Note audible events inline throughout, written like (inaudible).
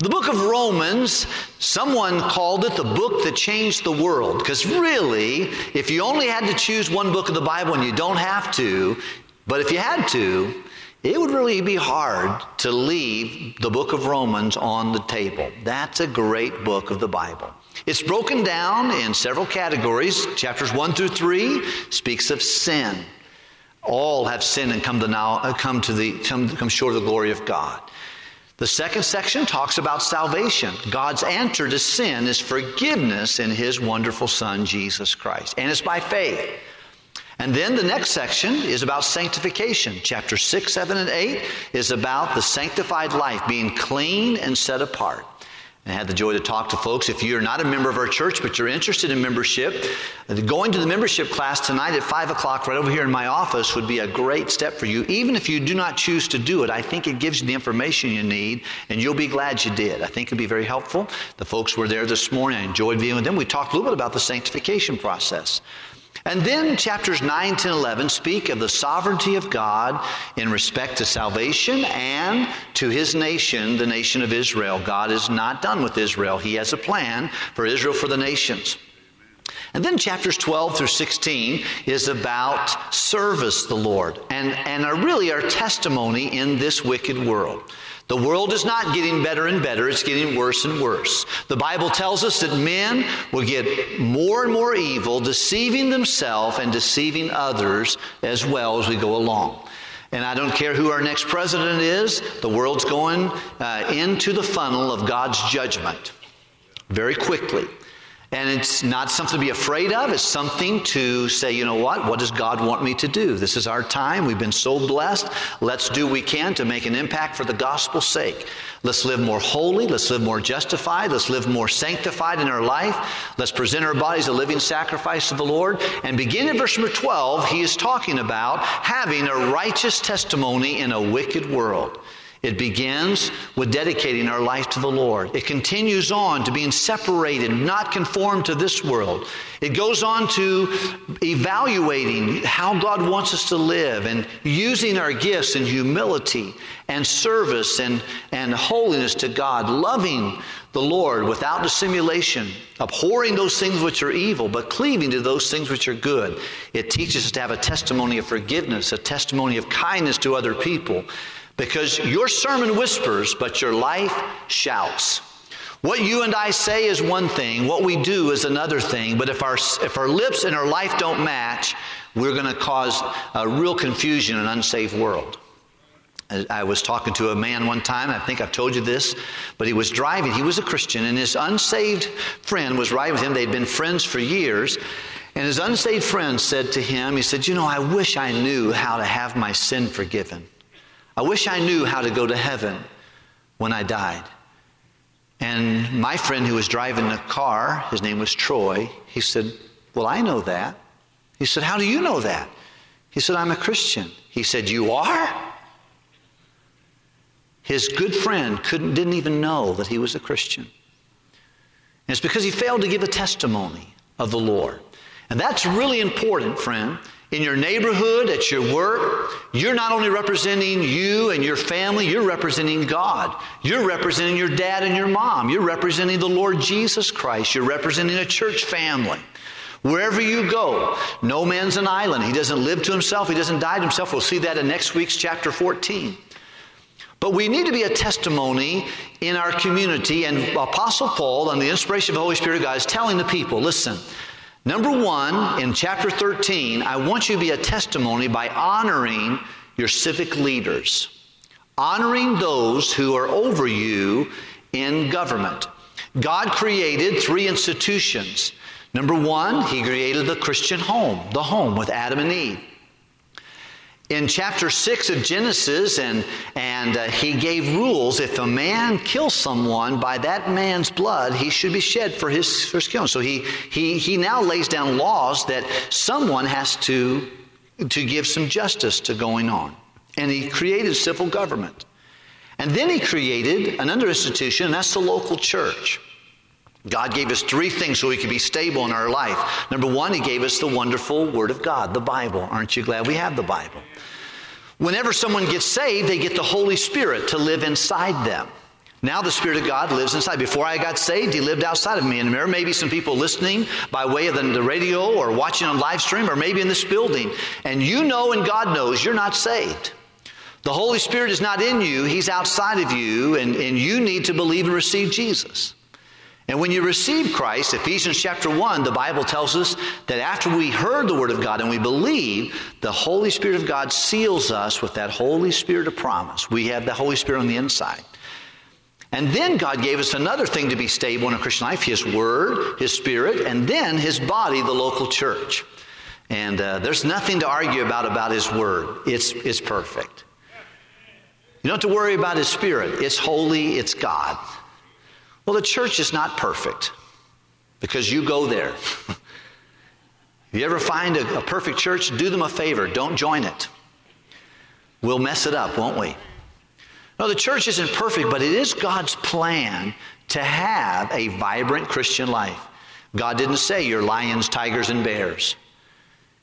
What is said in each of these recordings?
The book of Romans, someone called it the book that changed the world. Because really, if you only had to choose one book of the Bible, and you don't have to, but if you had to, it would really be hard to leave the book of Romans on the table. That's a great book of the Bible. It's broken down in several categories. Chapters 1 through 3 speaks of sin. All have sinned and come to now uh, come to the come, come short of the glory of God. The second section talks about salvation. God's answer to sin is forgiveness in His wonderful Son, Jesus Christ. And it's by faith. And then the next section is about sanctification. Chapter 6, 7, and 8 is about the sanctified life, being clean and set apart. I had the joy to talk to folks. If you're not a member of our church, but you're interested in membership, uh, going to the membership class tonight at 5 o'clock right over here in my office would be a great step for you. Even if you do not choose to do it, I think it gives you the information you need, and you'll be glad you did. I think it'd be very helpful. The folks were there this morning. I enjoyed being with them. We talked a little bit about the sanctification process. And then chapters 9, 10, 11 speak of the sovereignty of God in respect to salvation and to his nation, the nation of Israel. God is not done with Israel. He has a plan for Israel for the nations. And then chapters 12 through 16 is about service the Lord and, and are really our testimony in this wicked world. The world is not getting better and better, it's getting worse and worse. The Bible tells us that men will get more and more evil, deceiving themselves and deceiving others as well as we go along. And I don't care who our next president is, the world's going uh, into the funnel of God's judgment very quickly. And it's not something to be afraid of. It's something to say, you know what? What does God want me to do? This is our time. We've been so blessed. Let's do what we can to make an impact for the gospel's sake. Let's live more holy. Let's live more justified. Let's live more sanctified in our life. Let's present our bodies a living sacrifice to the Lord. And begin in verse number 12, he is talking about having a righteous testimony in a wicked world. It begins with dedicating our life to the Lord. It continues on to being separated, not conformed to this world. It goes on to evaluating how God wants us to live and using our gifts in humility and service and, and holiness to God, loving the Lord without dissimulation, abhorring those things which are evil, but cleaving to those things which are good. It teaches us to have a testimony of forgiveness, a testimony of kindness to other people because your sermon whispers, but your life shouts. What you and I say is one thing, what we do is another thing, but if our, if our lips and our life don't match, we're going to cause a real confusion in an unsafe world. I was talking to a man one time, I think I've told you this, but he was driving. He was a Christian, and his unsaved friend was riding with him. They'd been friends for years. And his unsaved friend said to him, He said, You know, I wish I knew how to have my sin forgiven. I wish I knew how to go to heaven when I died. And my friend who was driving the car, his name was Troy, he said, Well, I know that. He said, How do you know that? He said, I'm a Christian. He said, You are? His good friend couldn't, didn't even know that he was a Christian. And it's because he failed to give a testimony of the Lord. And that's really important, friend in your neighborhood, at your work, you're not only representing you and your family, you're representing God. You're representing your dad and your mom. You're representing the Lord Jesus Christ. You're representing a church family. Wherever you go, no man's an island. He doesn't live to himself, he doesn't die to himself. We'll see that in next week's chapter 14. But we need to be a testimony in our community, and Apostle Paul, on the inspiration of the Holy Spirit of God, is telling the people listen, Number one, in chapter 13, I want you to be a testimony by honoring your civic leaders, honoring those who are over you in government. God created three institutions. Number one, He created the Christian home, the home with Adam and Eve in chapter 6 of Genesis, and, and uh, he gave rules. If a man kills someone, by that man's blood, he should be shed for his, for his killing. So he, he, he now lays down laws that someone has to, to give some justice to going on. And he created civil government. And then he created another institution, and that's the local church. God gave us three things so we could be stable in our life. Number one, He gave us the wonderful Word of God, the Bible. Aren't you glad we have the Bible? Whenever someone gets saved, they get the Holy Spirit to live inside them. Now the Spirit of God lives inside. Before I got saved, He lived outside of me. And there may be some people listening by way of the radio or watching on live stream or maybe in this building. And you know and God knows you're not saved. The Holy Spirit is not in you, He's outside of you, and, and you need to believe and receive Jesus. And when you receive Christ, Ephesians chapter 1, the Bible tells us that after we heard the Word of God and we believe, the Holy Spirit of God seals us with that Holy Spirit of promise. We have the Holy Spirit on the inside. And then God gave us another thing to be stable in a Christian life His Word, His Spirit, and then His body, the local church. And uh, there's nothing to argue about about His Word, it's, it's perfect. You don't have to worry about His Spirit, it's holy, it's God. Well, the church is not perfect because you go there. if (laughs) you ever find a, a perfect church, do them a favor. Don't join it. We'll mess it up, won't we? No, the church isn't perfect, but it is God's plan to have a vibrant Christian life. God didn't say you're lions, tigers, and bears.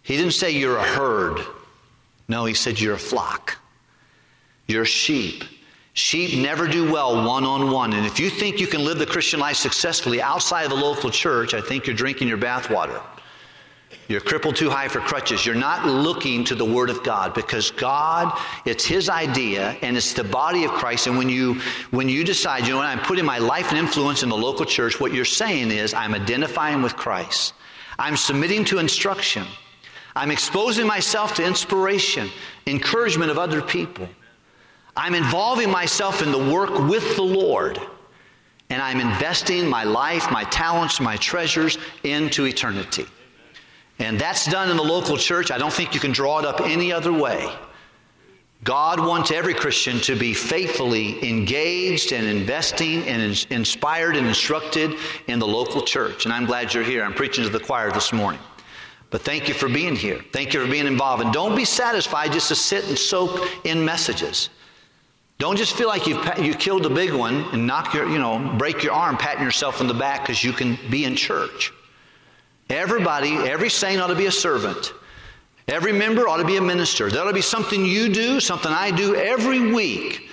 He didn't say you're a herd. No, He said you're a flock. You're sheep. Sheep never do well one on one. And if you think you can live the Christian life successfully outside of the local church, I think you're drinking your bathwater. You're crippled too high for crutches. You're not looking to the Word of God because God, it's His idea and it's the body of Christ. And when you, when you decide, you know I'm putting my life and influence in the local church, what you're saying is, I'm identifying with Christ. I'm submitting to instruction. I'm exposing myself to inspiration, encouragement of other people. I'm involving myself in the work with the Lord, and I'm investing my life, my talents, my treasures into eternity. And that's done in the local church. I don't think you can draw it up any other way. God wants every Christian to be faithfully engaged and investing and inspired and instructed in the local church. And I'm glad you're here. I'm preaching to the choir this morning. But thank you for being here. Thank you for being involved. And don't be satisfied just to sit and soak in messages. Don't just feel like you've you killed a big one and knock your, you know, break your arm patting yourself in the back because you can be in church. Everybody, every saint ought to be a servant. Every member ought to be a minister. There ought to be something you do, something I do every week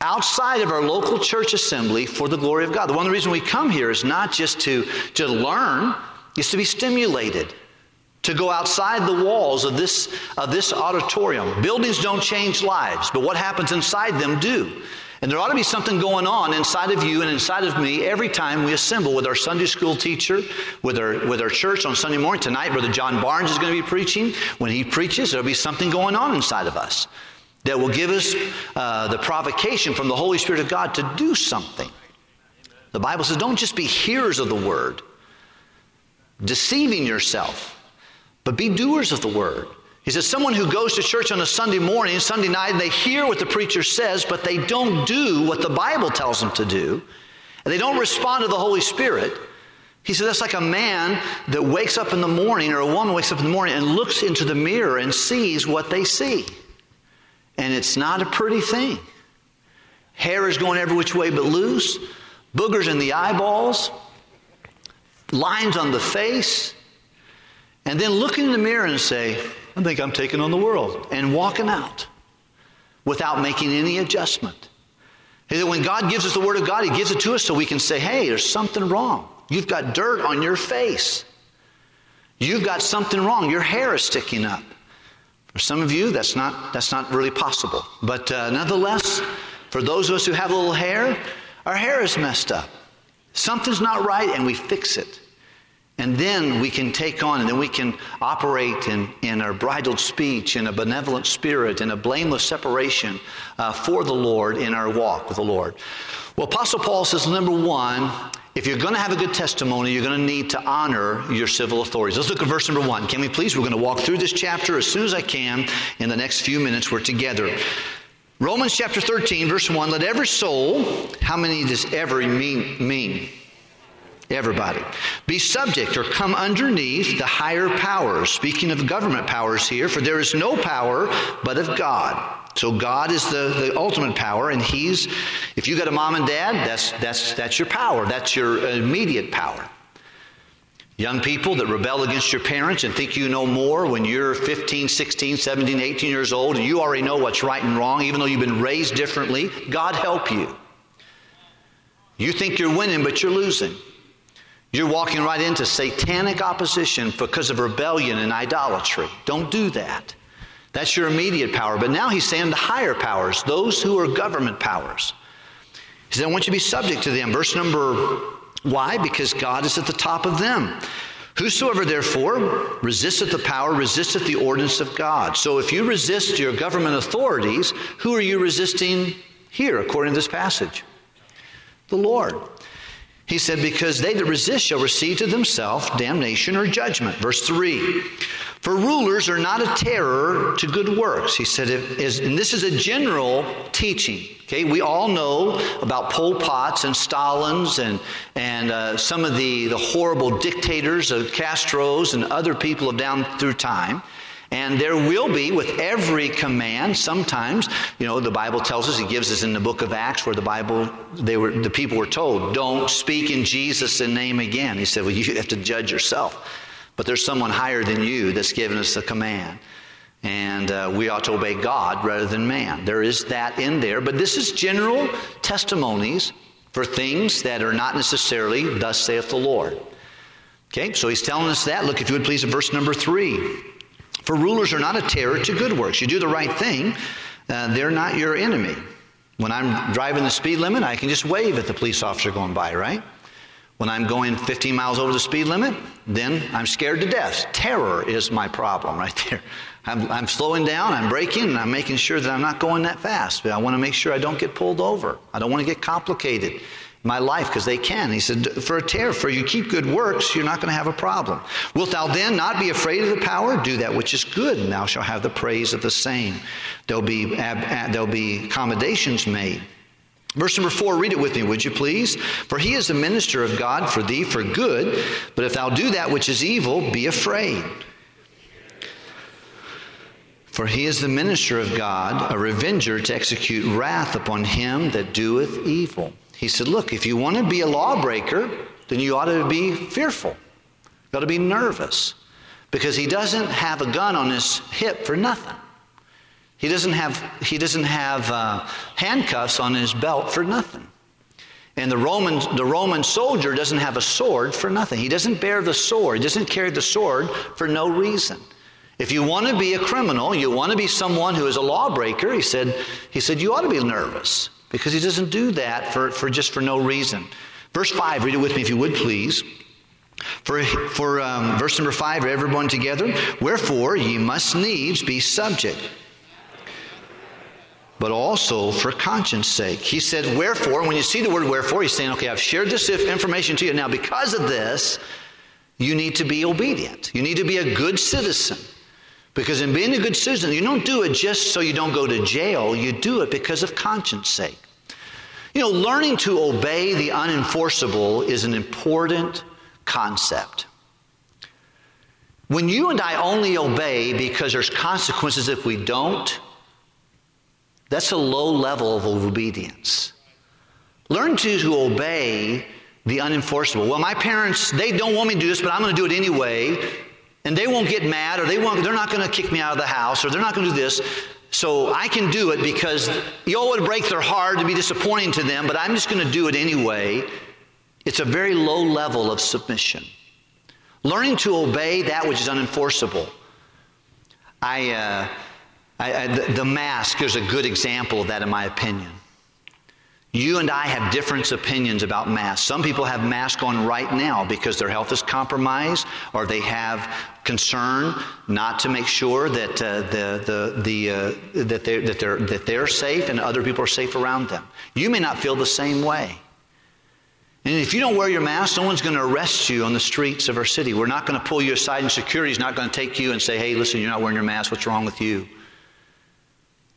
outside of our local church assembly for the glory of God. The one reason we come here is not just to, to learn, it's to be stimulated to go outside the walls of this, of this auditorium. Buildings don't change lives, but what happens inside them do. And there ought to be something going on inside of you and inside of me every time we assemble with our Sunday school teacher, with our, with our church on Sunday morning. Tonight, Brother John Barnes is going to be preaching. When he preaches, there'll be something going on inside of us that will give us uh, the provocation from the Holy Spirit of God to do something. The Bible says, don't just be hearers of the word, deceiving yourself but be doers of the word. He says, someone who goes to church on a Sunday morning, Sunday night, and they hear what the preacher says, but they don't do what the Bible tells them to do, and they don't respond to the Holy Spirit. He said, that's like a man that wakes up in the morning, or a woman wakes up in the morning and looks into the mirror and sees what they see. And it's not a pretty thing. Hair is going every which way but loose, boogers in the eyeballs, lines on the face, and then look in the mirror and say, I think I'm taking on the world, and walking out without making any adjustment. When God gives us the Word of God, He gives it to us so we can say, hey, there's something wrong. You've got dirt on your face. You've got something wrong. Your hair is sticking up. For some of you, that's not, that's not really possible. But uh, nonetheless, for those of us who have a little hair, our hair is messed up. Something's not right, and we fix it. And then we can take on, and then we can operate in, in our bridled speech, in a benevolent spirit, in a blameless separation uh, for the Lord in our walk with the Lord. Well, Apostle Paul says, number one, if you're going to have a good testimony, you're going to need to honor your civil authorities. Let's look at verse number one. Can we please? We're going to walk through this chapter as soon as I can in the next few minutes. We're together. Romans chapter 13, verse 1 Let every soul, how many does every mean? mean? Everybody. Be subject or come underneath the higher powers. Speaking of government powers here, for there is no power but of God. So God is the, the ultimate power, and He's, if you got a mom and dad, that's, that's, that's your power. That's your immediate power. Young people that rebel against your parents and think you know more when you're 15, 16, 17, 18 years old, and you already know what's right and wrong, even though you've been raised differently, God help you. You think you're winning, but you're losing. You're walking right into satanic opposition because of rebellion and idolatry. Don't do that. That's your immediate power. But now he's saying the higher powers, those who are government powers. He said, I want you to be subject to them. Verse number, why? Because God is at the top of them. Whosoever therefore resisteth the power resisteth the ordinance of God. So if you resist your government authorities, who are you resisting here, according to this passage? The Lord. He said, Because they that resist shall receive to themselves damnation or judgment. Verse 3. For rulers are not a terror to good works. He said, and this is a general teaching. Okay, we all know about Pol Pots and Stalins and, and uh, some of the, the horrible dictators of Castro's and other people of down through time. And there will be, with every command, sometimes, you know, the Bible tells us, He gives us in the book of Acts where the Bible, they were, the people were told, don't speak in Jesus' name again. He said, well, you have to judge yourself. But there's someone higher than you that's given us the command. And uh, we ought to obey God rather than man. There is that in there. But this is general testimonies for things that are not necessarily, thus saith the Lord. Okay, so he's telling us that. Look, if you would please, at verse number three. For rulers are not a terror to good works. You do the right thing, uh, they're not your enemy. When I'm driving the speed limit, I can just wave at the police officer going by, right? When I'm going 15 miles over the speed limit, then I'm scared to death. Terror is my problem right (laughs) there. I'm, I'm, slowing down, I'm braking, and I'm making sure that I'm not going that fast. But I want to make sure I don't get pulled over. I don't want to get complicated my life because they can. He said, For a terror, for you keep good works, you're not going to have a problem. Wilt thou then not be afraid of the power? Do that which is good, and thou shalt have the praise of the same. There'll be, ab, there'll be accommodations made. Verse number four, read it with me, would you please? For he is the minister of God for thee for good, but if thou do that which is evil, be afraid. For he is the minister of God, a revenger to execute wrath upon him that doeth evil. He said, Look, if you want to be a lawbreaker, then you ought to be fearful. You ought to be nervous. Because he doesn't have a gun on his hip for nothing. He doesn't have, he doesn't have uh, handcuffs on his belt for nothing. And the Roman, the Roman soldier doesn't have a sword for nothing. He doesn't bear the sword. He doesn't carry the sword for no reason. If you want to be a criminal, you want to be someone who is a lawbreaker, he said, he said, you ought to be nervous because he doesn't do that for, for just for no reason. Verse 5, read it with me if you would, please. For, for um, verse number 5, everyone together. Wherefore ye must needs be subject, but also for conscience sake. He said, Wherefore, when you see the word wherefore, he's saying, Okay, I've shared this information to you. Now, because of this, you need to be obedient. You need to be a good citizen. Because in being a good citizen, you don't do it just so you don't go to jail, you do it because of conscience sake. You know, learning to obey the unenforceable is an important concept. When you and I only obey because there's consequences if we don't, that's a low level of obedience. Learn to, to obey the unenforceable. Well, my parents, they don't want me to do this, but I'm going to do it anyway and they won't get mad or they won't, they're not going to kick me out of the house or they're not going to do this. So I can do it because y'all would break their heart to be disappointing to them, but I'm just going to do it anyway. It's a very low level of submission. Learning to obey that which is unenforceable. I, uh, I, I the, the mask is a good example of that, in my opinion. You and I have different opinions about masks. Some people have masks on right now because their health is compromised or they have concern not to make sure that, uh, the, the, the, uh, that, they're, that, they're, that they're safe and other people are safe around them. You may not feel the same way. And if you don't wear your mask, no one's going to arrest you on the streets of our city. We're not going to pull you aside, and security is not going to take you and say, hey, listen, you're not wearing your mask. What's wrong with you?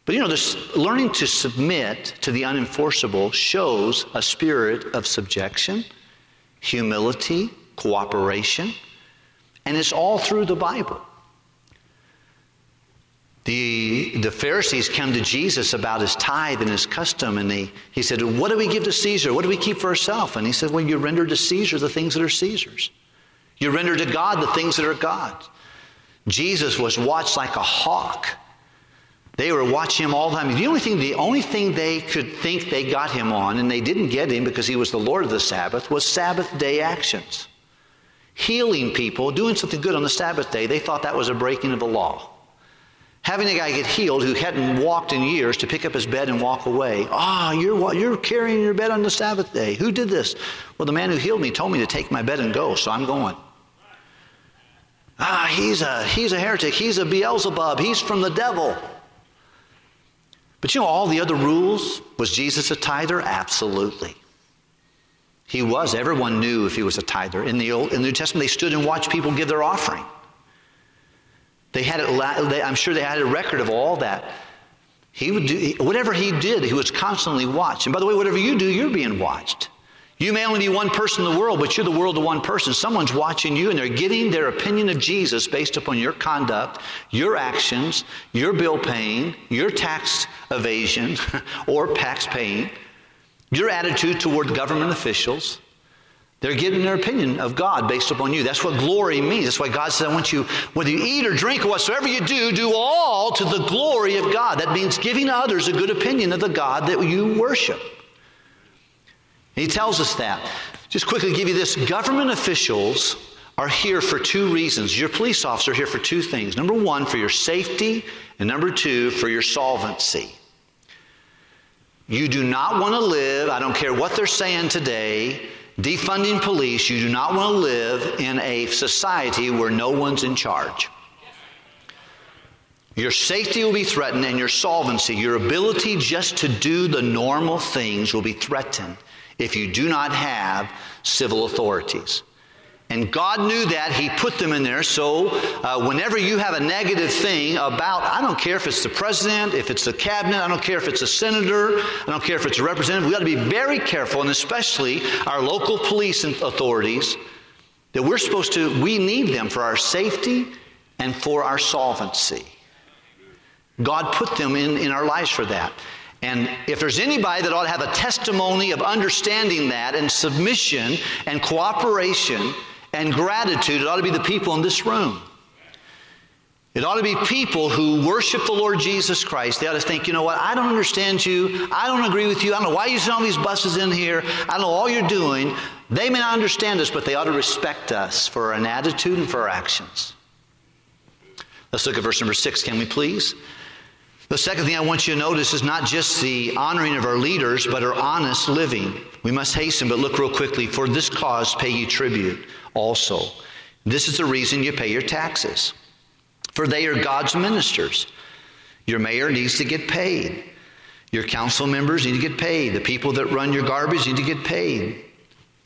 But you know, this learning to submit to the unenforceable shows a spirit of subjection, humility, cooperation, and it's all through the Bible. The, the Pharisees come to Jesus about his tithe and his custom, and they, he said, What do we give to Caesar? What do we keep for ourselves? And he said, Well, you render to Caesar the things that are Caesar's. You render to God the things that are God's. Jesus was watched like a hawk They were watching him all the time. The only thing, the only thing they could think they got him on, and they didn't get him because he was the Lord of the Sabbath, was Sabbath day actions. Healing people, doing something good on the Sabbath day, they thought that was a breaking of the law. Having a guy get healed who hadn't walked in years to pick up his bed and walk away. Ah, oh, you're, you're carrying your bed on the Sabbath day. Who did this? Well, the man who healed me told me to take my bed and go, so I'm going. Ah, he's a, he's a heretic. He's a Beelzebub. He's from the devil. But you know all the other rules? Was Jesus a tither? Absolutely. He was. Everyone knew if he was a tither. In the, Old, in the New Testament, they stood and watched people give their offering. They had it, I'm sure they had a record of all that. He would do, whatever he did, he was constantly watched. And by the way, whatever you do, you're being watched. You may only be one person in the world, but you're the world to one person. Someone's watching you and they're getting their opinion of Jesus based upon your conduct, your actions, your bill paying, your tax evasion (laughs) or tax paying, your attitude toward government officials. They're getting their opinion of God based upon you. That's what glory means. That's why God said, I want you, whether you eat or drink or whatsoever you do, do all to the glory of God. That means giving others a good opinion of the God that you worship. He tells us that. Just quickly give you this government officials are here for two reasons. Your police officer are here for two things. Number one, for your safety, and number two, for your solvency. You do not want to live, I don't care what they're saying today, defunding police, you do not want to live in a society where no one's in charge. Your safety will be threatened and your solvency, your ability just to do the normal things will be threatened if you do not have civil authorities. And God knew that. He put them in there. So uh, whenever you have a negative thing about, I don't care if it's the president, if it's the cabinet, I don't care if it's a senator, I don't care if it's a representative, we got to be very careful, and especially our local police authorities, that we're supposed to, we need them for our safety and for our solvency. God put them in, in our lives for that. And if there's anybody that ought to have a testimony of understanding that and submission and cooperation and gratitude, it ought to be the people in this room. It ought to be people who worship the Lord Jesus Christ. They ought to think, you know what, I don't understand you. I don't agree with you. I don't know why you're send all these buses in here. I don't know all you're doing. They may not understand us, but they ought to respect us for an attitude and for our actions. Let's look at verse number six, can we please? The second thing I want you to notice is not just the honoring of our leaders, but our honest living. We must hasten, but look real quickly. For this cause, pay ye tribute also. This is the reason you pay your taxes. For they are God's ministers. Your mayor needs to get paid. Your council members need to get paid. The people that run your garbage need to get paid.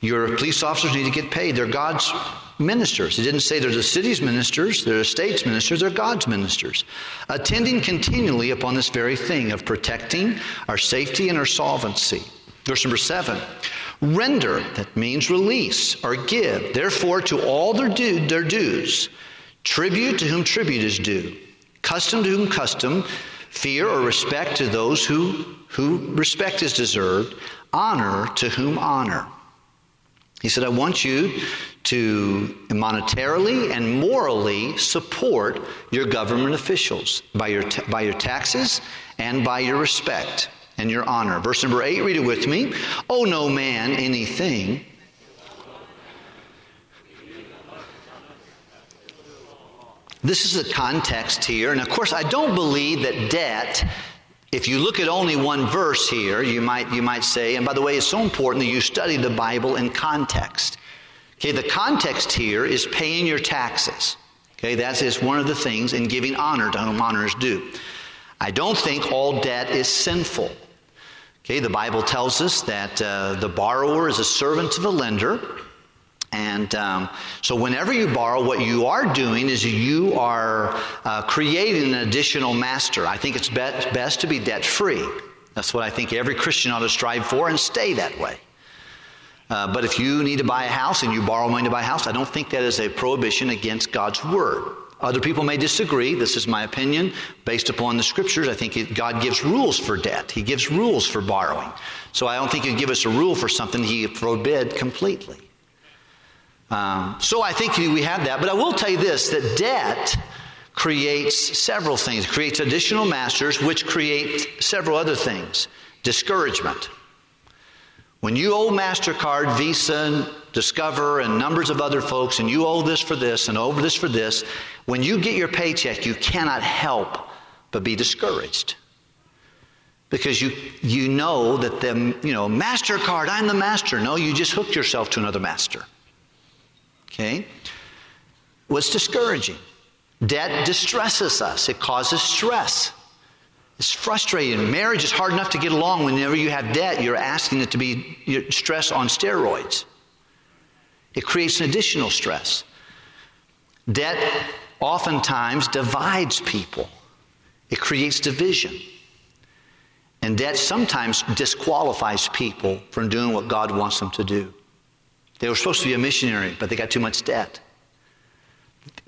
Your police officers need to get paid. They're God's ministers. It didn't say they're the city's ministers, they're the state's ministers, they're God's ministers. Attending continually upon this very thing of protecting our safety and our solvency. Verse number seven. Render, that means release or give, therefore, to all their, due, their dues. Tribute to whom tribute is due. Custom to whom custom. Fear or respect to those who, who respect is deserved. Honor to whom honor. He said, I want you to monetarily and morally support your government officials by your, ta- by your taxes and by your respect and your honor. Verse number 8, read it with me. Oh, no man anything. This is the context here. And of course, I don't believe that debt if you look at only one verse here, you might, you might say, and by the way, it's so important that you study the Bible in context. Okay, the context here is paying your taxes. Okay, that is one of the things in giving honor to whom honor is due. I don't think all debt is sinful. Okay, the Bible tells us that uh, the borrower is a servant to the lender. And um, so, whenever you borrow, what you are doing is you are uh, creating an additional master. I think it's best, best to be debt free. That's what I think every Christian ought to strive for and stay that way. Uh, but if you need to buy a house and you borrow money to buy a house, I don't think that is a prohibition against God's word. Other people may disagree. This is my opinion based upon the scriptures. I think God gives rules for debt. He gives rules for borrowing. So I don't think He'd give us a rule for something He forbid completely. Um, so I think we have that. But I will tell you this that debt creates several things. It creates additional masters, which create several other things. Discouragement. When you owe MasterCard, Visa, and Discover, and numbers of other folks, and you owe this for this and owe this for this, when you get your paycheck, you cannot help but be discouraged. Because you, you know that the, you know, MasterCard, I'm the master. No, you just hooked yourself to another master. Okay? What's discouraging? Debt distresses us, it causes stress. It's frustrating. Marriage is hard enough to get along. Whenever you have debt, you're asking it to be stress on steroids. It creates an additional stress. Debt oftentimes divides people, it creates division. And debt sometimes disqualifies people from doing what God wants them to do. They were supposed to be a missionary, but they got too much debt.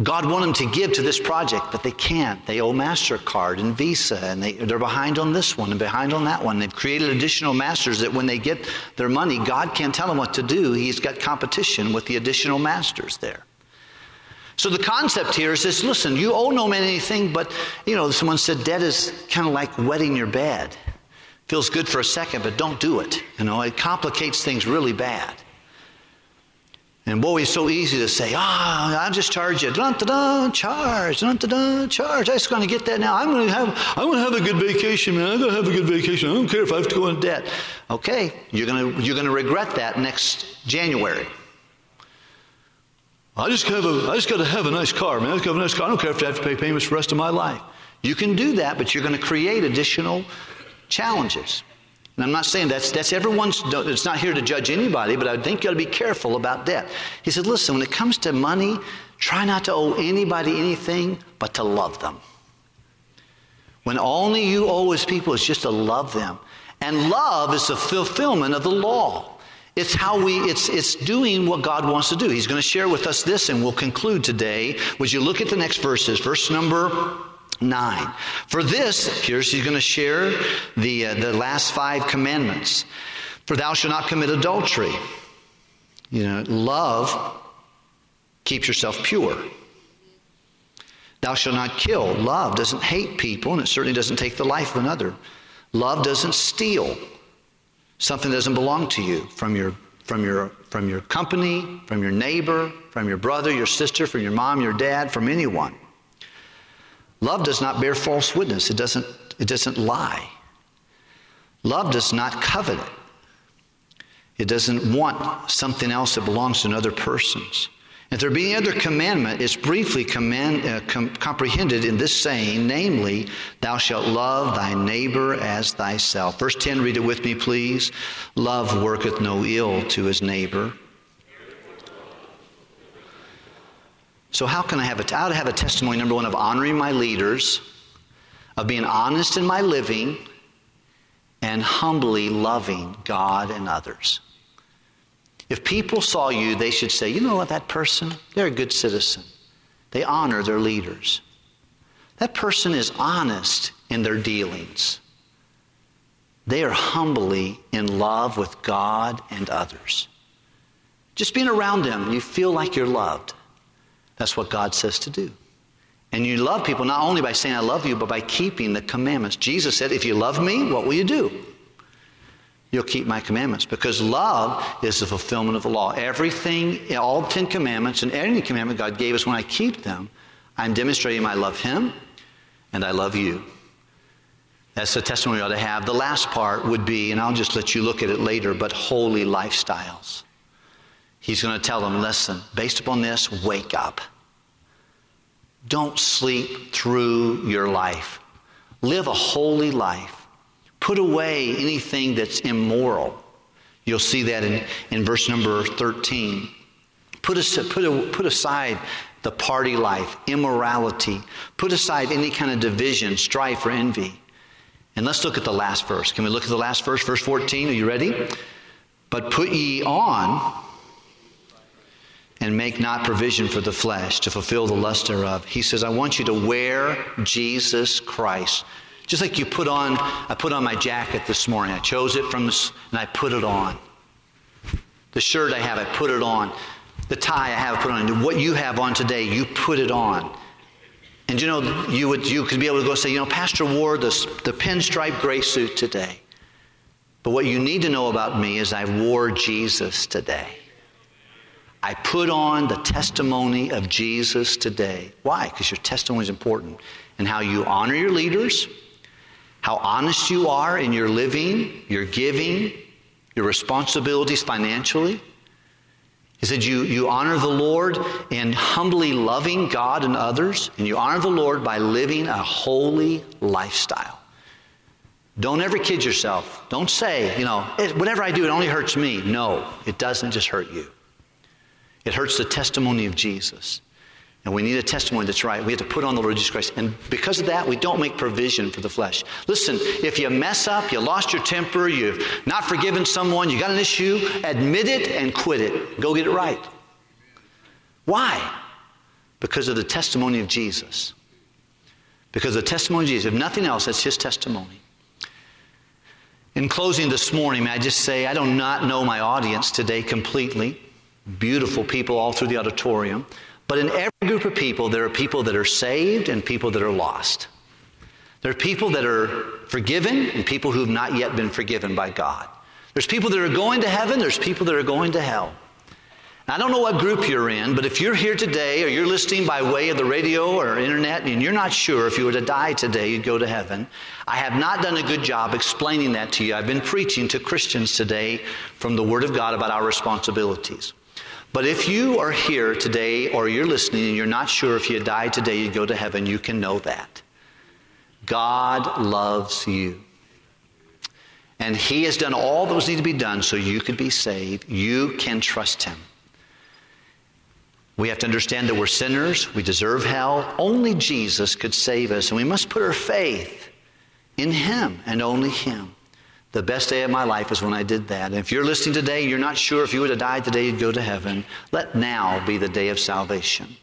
God wanted them to give to this project, but they can't. They owe MasterCard and Visa, and they, they're behind on this one and behind on that one. They've created additional masters that when they get their money, God can't tell them what to do. He's got competition with the additional masters there. So the concept here is this listen, you owe no man anything, but, you know, someone said debt is kind of like wetting your bed. Feels good for a second, but don't do it. You know, it complicates things really bad. And boy, it's so easy to say, ah, oh, I'll just charge you. Dun, dun, charge, dun, dun, charge. I'm just going to get that now. I'm going to have, I'm going to have a good vacation, man. I'm going to have a good vacation. I don't care if I have to go in debt. Okay, you're going to, you're going to regret that next January. I just, have a, I just got to have a nice car, man. I just got to have a nice car. I don't care if I have to pay payments for the rest of my life. You can do that, but you're going to create additional challenges. And I'm not saying that's, that's everyone's, it's not here to judge anybody, but I think you got to be careful about debt. He said, listen, when it comes to money, try not to owe anybody anything, but to love them. When only you owe as people is just to love them. And love is the fulfillment of the law. It's how we, it's, it's doing what God wants to do. He's going to share with us this, and we'll conclude today. Would you look at the next verses? Verse number 9. For this, here's he's going to share the, uh, the last five commandments. For thou shalt not commit adultery. You know, love keeps yourself pure. Thou shalt not kill. Love doesn't hate people, and it certainly doesn't take the life of another. Love doesn't steal something that doesn't belong to you from your from your from your company, from your neighbor, from your brother, your sister, from your mom, your dad, from anyone. Love does not bear false witness. It doesn't, it doesn't lie. Love does not covet it. It doesn't want something else that belongs to another person's. If there be any other commandment, it's briefly command, uh, com- comprehended in this saying, namely, thou shalt love thy neighbor as thyself. Verse 10, read it with me, please. Love worketh no ill to his neighbor. So, how can I have a, how to have a testimony, number one, of honoring my leaders, of being honest in my living, and humbly loving God and others? If people saw you, they should say, you know what, that person, they're a good citizen. They honor their leaders. That person is honest in their dealings. They are humbly in love with God and others. Just being around them, you feel like you're loved. That's what God says to do. And you love people not only by saying, I love you, but by keeping the commandments. Jesus said, If you love me, what will you do? You'll keep my commandments because love is the fulfillment of the law. Everything, all Ten Commandments and any commandment God gave us, when I keep them, I'm demonstrating I love Him and I love you. That's the testimony we ought to have. The last part would be, and I'll just let you look at it later, but holy lifestyles. He's going to tell them, listen, based upon this, wake up. Don't sleep through your life. Live a holy life. Put away anything that's immoral. You'll see that in, in verse number 13. Put, a, put, a, put aside the party life, immorality. Put aside any kind of division, strife, or envy. And let's look at the last verse. Can we look at the last verse, verse 14? Are you ready? But put ye on and make not provision for the flesh to fulfill the lust thereof. He says, I want you to wear Jesus Christ. Just like you put on, I put on my jacket this morning. I chose it from this, and I put it on. The shirt I have, I put it on. The tie I have, I put on. What you have on today, you put it on. And you know, you, would, you could be able to go say, you know, Pastor wore the, the pinstripe gray suit today. But what you need to know about me is I wore Jesus today. I put on the testimony of Jesus today. Why? Because your testimony is important. And how you honor your leaders, how honest you are in your living, your giving, your responsibilities financially. He said, you, you honor the Lord in humbly loving God and others, and you honor the Lord by living a holy lifestyle. Don't ever kid yourself. Don't say, you know, whatever I do, it only hurts me. No, it doesn't just hurt you. It hurts the testimony of Jesus. And we need a testimony that's right. We have to put on the Lord Jesus Christ. And because of that, we don't make provision for the flesh. Listen, if you mess up, you lost your temper, you've not forgiven someone, you got an issue, admit it and quit it. Go get it right. Why? Because of the testimony of Jesus. Because the testimony of Jesus. If nothing else, that's his testimony. In closing this morning, may I just say I do not know my audience today completely. Beautiful people all through the auditorium. But in every group of people, there are people that are saved and people that are lost. There are people that are forgiven and people who have not yet been forgiven by God. There's people that are going to heaven, there's people that are going to hell. I don't know what group you're in, but if you're here today or you're listening by way of the radio or internet and you're not sure if you were to die today, you'd go to heaven, I have not done a good job explaining that to you. I've been preaching to Christians today from the Word of God about our responsibilities. But if you are here today or you're listening and you're not sure if you die today, you go to heaven, you can know that. God loves you. And He has done all that was needed to be done so you could be saved. You can trust Him. We have to understand that we're sinners. We deserve hell. Only Jesus could save us. And we must put our faith in Him and only Him. The best day of my life was when I did that. And if you're listening today, you're not sure if you would have died today, you'd go to heaven. Let now be the day of salvation.